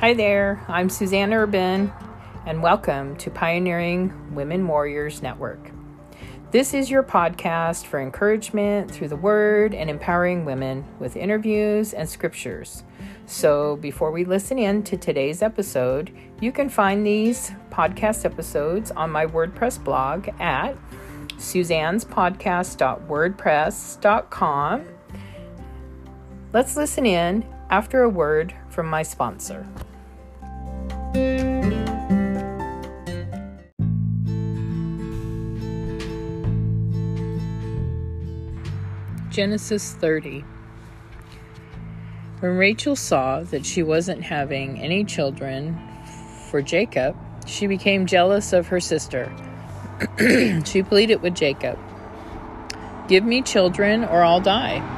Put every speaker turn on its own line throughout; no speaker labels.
Hi there, I'm Suzanne Urban, and welcome to Pioneering Women Warriors Network. This is your podcast for encouragement through the Word and empowering women with interviews and scriptures. So, before we listen in to today's episode, you can find these podcast episodes on my WordPress blog at suzannespodcast.wordpress.com. Let's listen in after a word from my sponsor. Genesis 30. When Rachel saw that she wasn't having any children for Jacob, she became jealous of her sister. she pleaded with Jacob, Give me children or I'll die.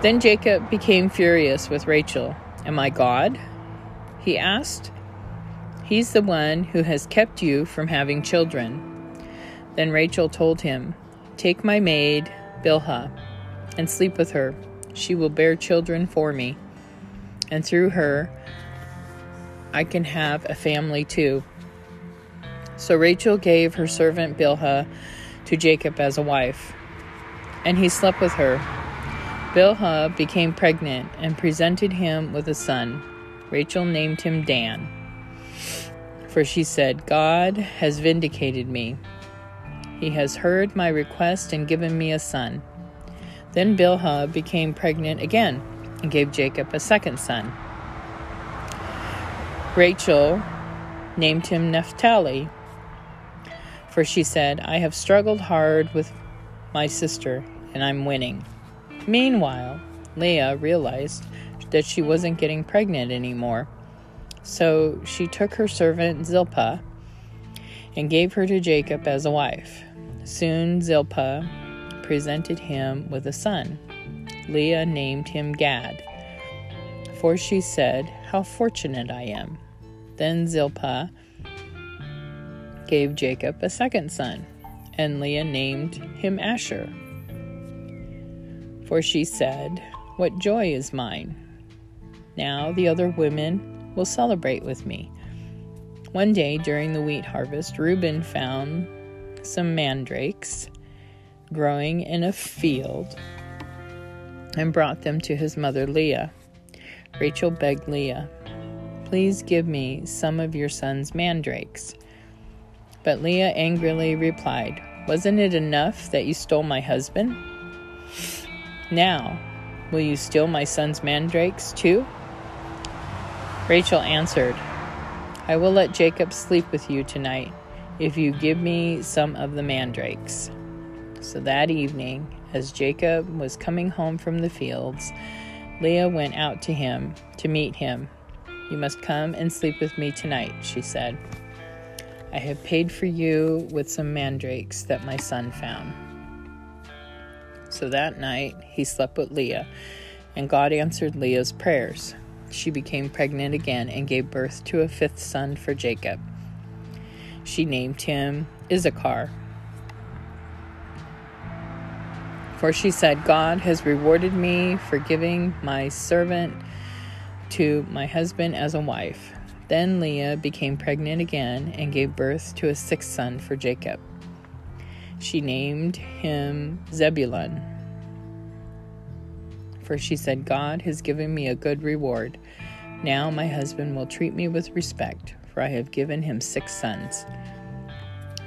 Then Jacob became furious with Rachel Am I God? He asked. He's the one who has kept you from having children. Then Rachel told him, Take my maid, Bilhah, and sleep with her. She will bear children for me. And through her, I can have a family too. So Rachel gave her servant Bilhah to Jacob as a wife, and he slept with her. Bilhah became pregnant and presented him with a son. Rachel named him Dan, for she said, God has vindicated me. He has heard my request and given me a son. Then Bilhah became pregnant again and gave Jacob a second son. Rachel named him Naphtali, for she said, I have struggled hard with my sister and I'm winning. Meanwhile, Leah realized that she wasn't getting pregnant anymore. So she took her servant Zilpah and gave her to Jacob as a wife. Soon Zilpah presented him with a son. Leah named him Gad, for she said, How fortunate I am. Then Zilpah gave Jacob a second son, and Leah named him Asher for she said, What joy is mine! Now the other women will celebrate with me. One day during the wheat harvest, Reuben found some mandrakes growing in a field and brought them to his mother Leah. Rachel begged Leah, Please give me some of your son's mandrakes. But Leah angrily replied, Wasn't it enough that you stole my husband? Now, will you steal my son's mandrakes too? Rachel answered, I will let Jacob sleep with you tonight if you give me some of the mandrakes. So that evening, as Jacob was coming home from the fields, Leah went out to him to meet him. You must come and sleep with me tonight, she said. I have paid for you with some mandrakes that my son found. So that night he slept with Leah, and God answered Leah's prayers. She became pregnant again and gave birth to a fifth son for Jacob. She named him Issachar. For she said, God has rewarded me for giving my servant to my husband as a wife. Then Leah became pregnant again and gave birth to a sixth son for Jacob. She named him Zebulun. For she said, God has given me a good reward. Now my husband will treat me with respect, for I have given him six sons.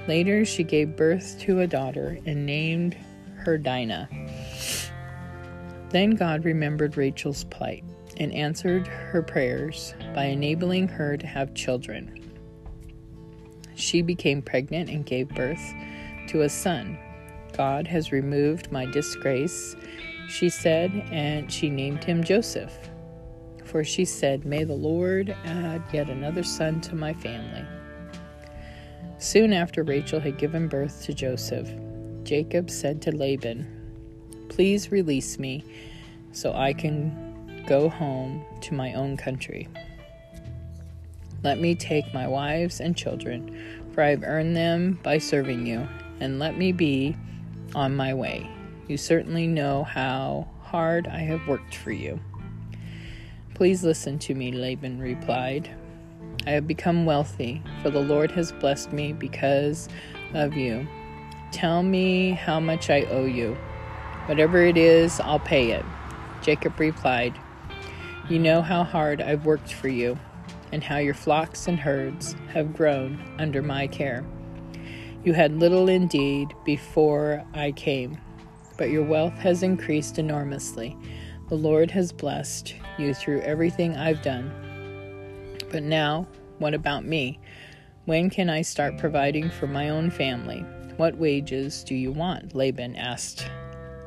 Later she gave birth to a daughter and named her Dinah. Then God remembered Rachel's plight and answered her prayers by enabling her to have children. She became pregnant and gave birth to a son. God has removed my disgrace, she said, and she named him Joseph. For she said, May the Lord add yet another son to my family. Soon after Rachel had given birth to Joseph, Jacob said to Laban, Please release me so I can go home to my own country. Let me take my wives and children, for I have earned them by serving you, and let me be on my way. You certainly know how hard I have worked for you. Please listen to me, Laban replied. I have become wealthy, for the Lord has blessed me because of you. Tell me how much I owe you. Whatever it is, I'll pay it. Jacob replied, You know how hard I've worked for you, and how your flocks and herds have grown under my care. You had little indeed before I came, but your wealth has increased enormously. The Lord has blessed you through everything I've done. But now, what about me? When can I start providing for my own family? What wages do you want? Laban asked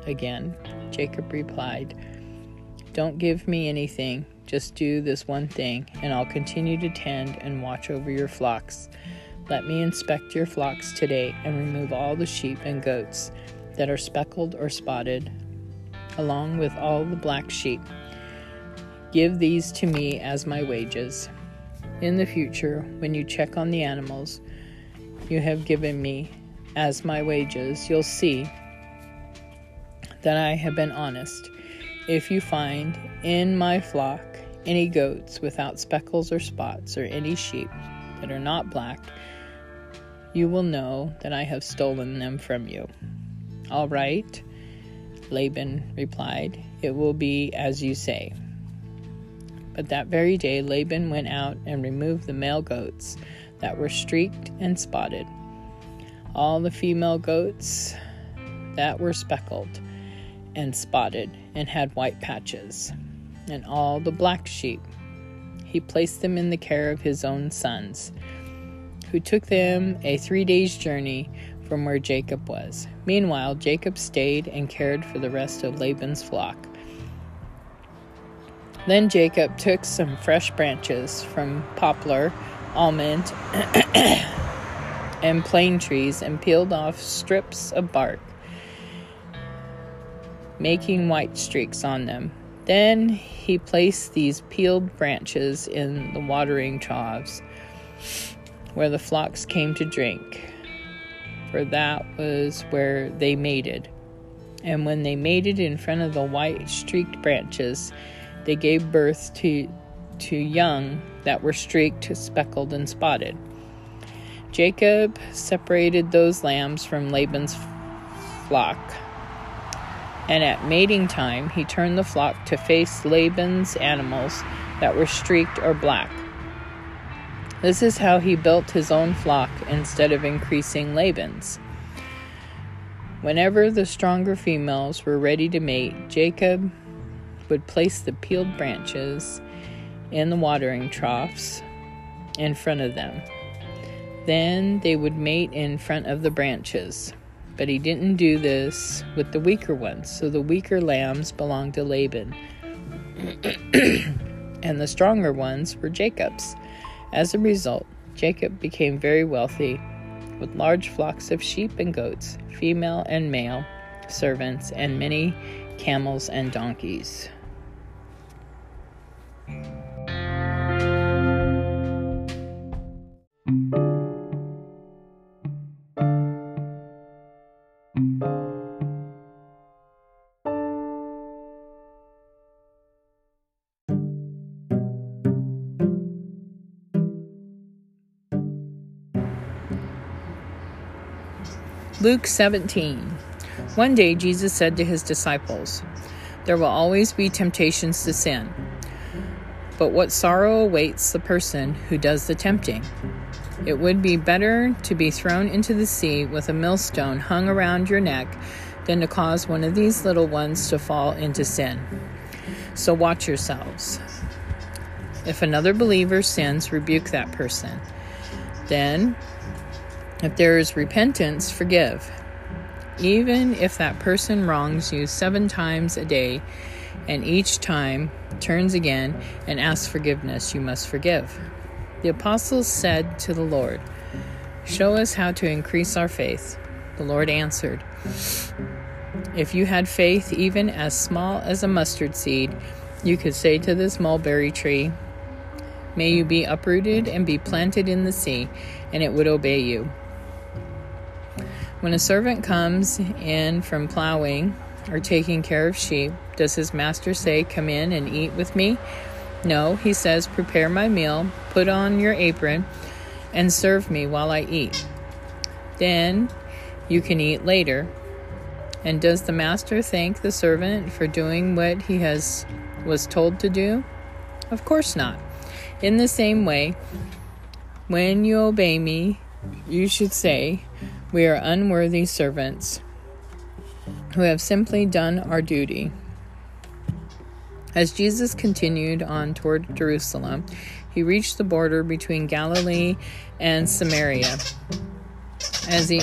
again. Jacob replied, Don't give me anything. Just do this one thing, and I'll continue to tend and watch over your flocks. Let me inspect your flocks today and remove all the sheep and goats that are speckled or spotted, along with all the black sheep. Give these to me as my wages. In the future, when you check on the animals you have given me as my wages, you'll see that I have been honest. If you find in my flock any goats without speckles or spots, or any sheep that are not black, you will know that I have stolen them from you. All right, Laban replied, It will be as you say. But that very day Laban went out and removed the male goats that were streaked and spotted, all the female goats that were speckled and spotted and had white patches, and all the black sheep. He placed them in the care of his own sons, who took them a three days' journey from where Jacob was. Meanwhile, Jacob stayed and cared for the rest of Laban's flock. Then Jacob took some fresh branches from poplar, almond, and plane trees and peeled off strips of bark, making white streaks on them. Then he placed these peeled branches in the watering troughs where the flocks came to drink, for that was where they mated. And when they mated in front of the white streaked branches, they gave birth to, to young that were streaked, speckled, and spotted. Jacob separated those lambs from Laban's flock. And at mating time, he turned the flock to face Laban's animals that were streaked or black. This is how he built his own flock instead of increasing Laban's. Whenever the stronger females were ready to mate, Jacob would place the peeled branches in the watering troughs in front of them. Then they would mate in front of the branches. But he didn't do this with the weaker ones, so the weaker lambs belonged to Laban, and the stronger ones were Jacob's. As a result, Jacob became very wealthy with large flocks of sheep and goats, female and male, servants, and many camels and donkeys. Luke 17. One day Jesus said to his disciples, There will always be temptations to sin, but what sorrow awaits the person who does the tempting? It would be better to be thrown into the sea with a millstone hung around your neck than to cause one of these little ones to fall into sin. So watch yourselves. If another believer sins, rebuke that person. Then if there is repentance, forgive. Even if that person wrongs you seven times a day and each time turns again and asks forgiveness, you must forgive. The apostles said to the Lord, Show us how to increase our faith. The Lord answered, If you had faith even as small as a mustard seed, you could say to this mulberry tree, May you be uprooted and be planted in the sea, and it would obey you. When a servant comes in from plowing or taking care of sheep, does his master say, Come in and eat with me? No, he says, prepare my meal, put on your apron, and serve me while I eat. Then you can eat later. And does the master thank the servant for doing what he has was told to do? Of course not. In the same way, when you obey me, you should say, We are unworthy servants who have simply done our duty. As Jesus continued on toward Jerusalem, he reached the border between Galilee and Samaria. As he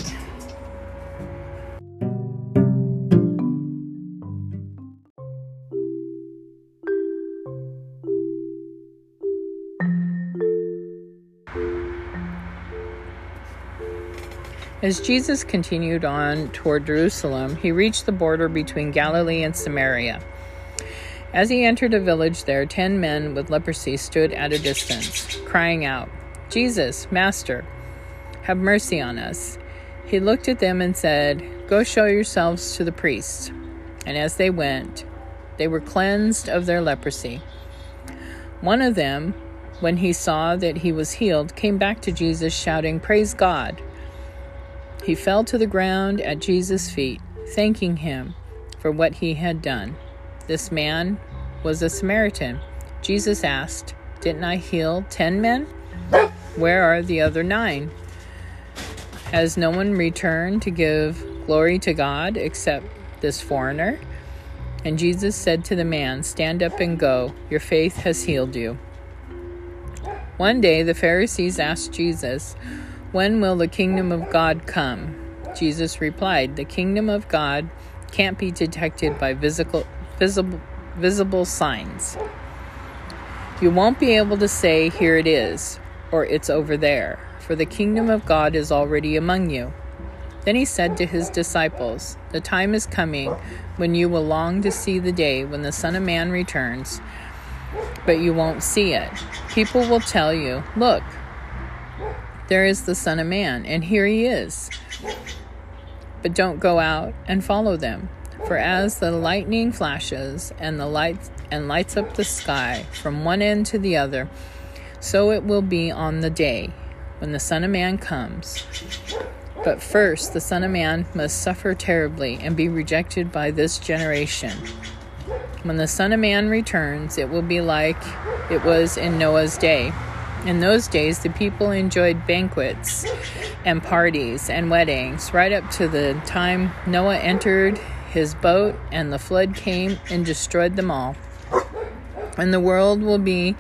As Jesus continued on toward Jerusalem, he reached the border between Galilee and Samaria. As he entered a village there, ten men with leprosy stood at a distance, crying out, Jesus, Master, have mercy on us. He looked at them and said, Go show yourselves to the priests. And as they went, they were cleansed of their leprosy. One of them, when he saw that he was healed, came back to Jesus, shouting, Praise God! He fell to the ground at Jesus' feet, thanking him for what he had done. This man was a Samaritan. Jesus asked, Didn't I heal ten men? Where are the other nine? Has no one returned to give glory to God except this foreigner? And Jesus said to the man, Stand up and go. Your faith has healed you. One day the Pharisees asked Jesus, when will the kingdom of God come? Jesus replied, The kingdom of God can't be detected by visible, visible, visible signs. You won't be able to say, Here it is, or It's over there, for the kingdom of God is already among you. Then he said to his disciples, The time is coming when you will long to see the day when the Son of Man returns, but you won't see it. People will tell you, Look, there is the Son of Man, and here he is. But don't go out and follow them. For as the lightning flashes and the light and lights up the sky from one end to the other, so it will be on the day when the Son of Man comes. But first, the Son of Man must suffer terribly and be rejected by this generation. When the Son of Man returns, it will be like it was in Noah's day. In those days, the people enjoyed banquets and parties and weddings right up to the time Noah entered his boat and the flood came and destroyed them all. And the world will be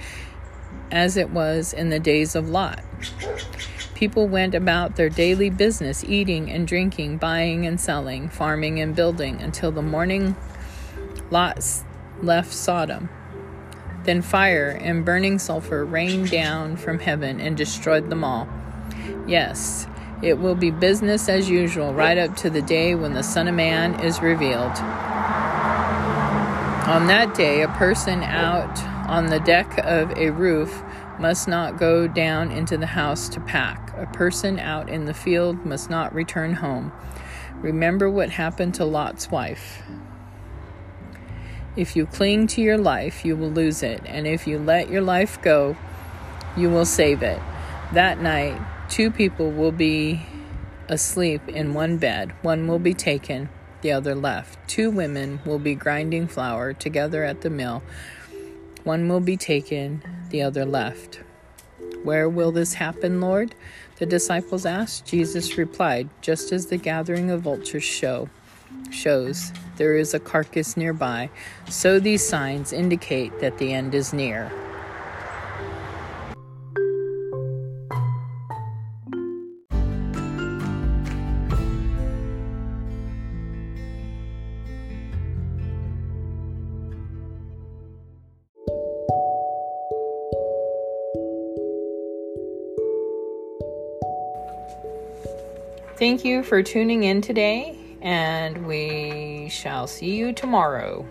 as it was in the days of Lot. People went about their daily business, eating and drinking, buying and selling, farming and building, until the morning Lot left Sodom. Then fire and burning sulfur rained down from heaven and destroyed them all. Yes, it will be business as usual right up to the day when the Son of Man is revealed. On that day, a person out on the deck of a roof must not go down into the house to pack. A person out in the field must not return home. Remember what happened to Lot's wife. If you cling to your life, you will lose it. And if you let your life go, you will save it. That night, two people will be asleep in one bed. One will be taken, the other left. Two women will be grinding flour together at the mill. One will be taken, the other left. Where will this happen, Lord? The disciples asked. Jesus replied, Just as the gathering of vultures show shows there is a carcass nearby, so these signs indicate that the end is near. Thank you for tuning in today and we shall see you tomorrow.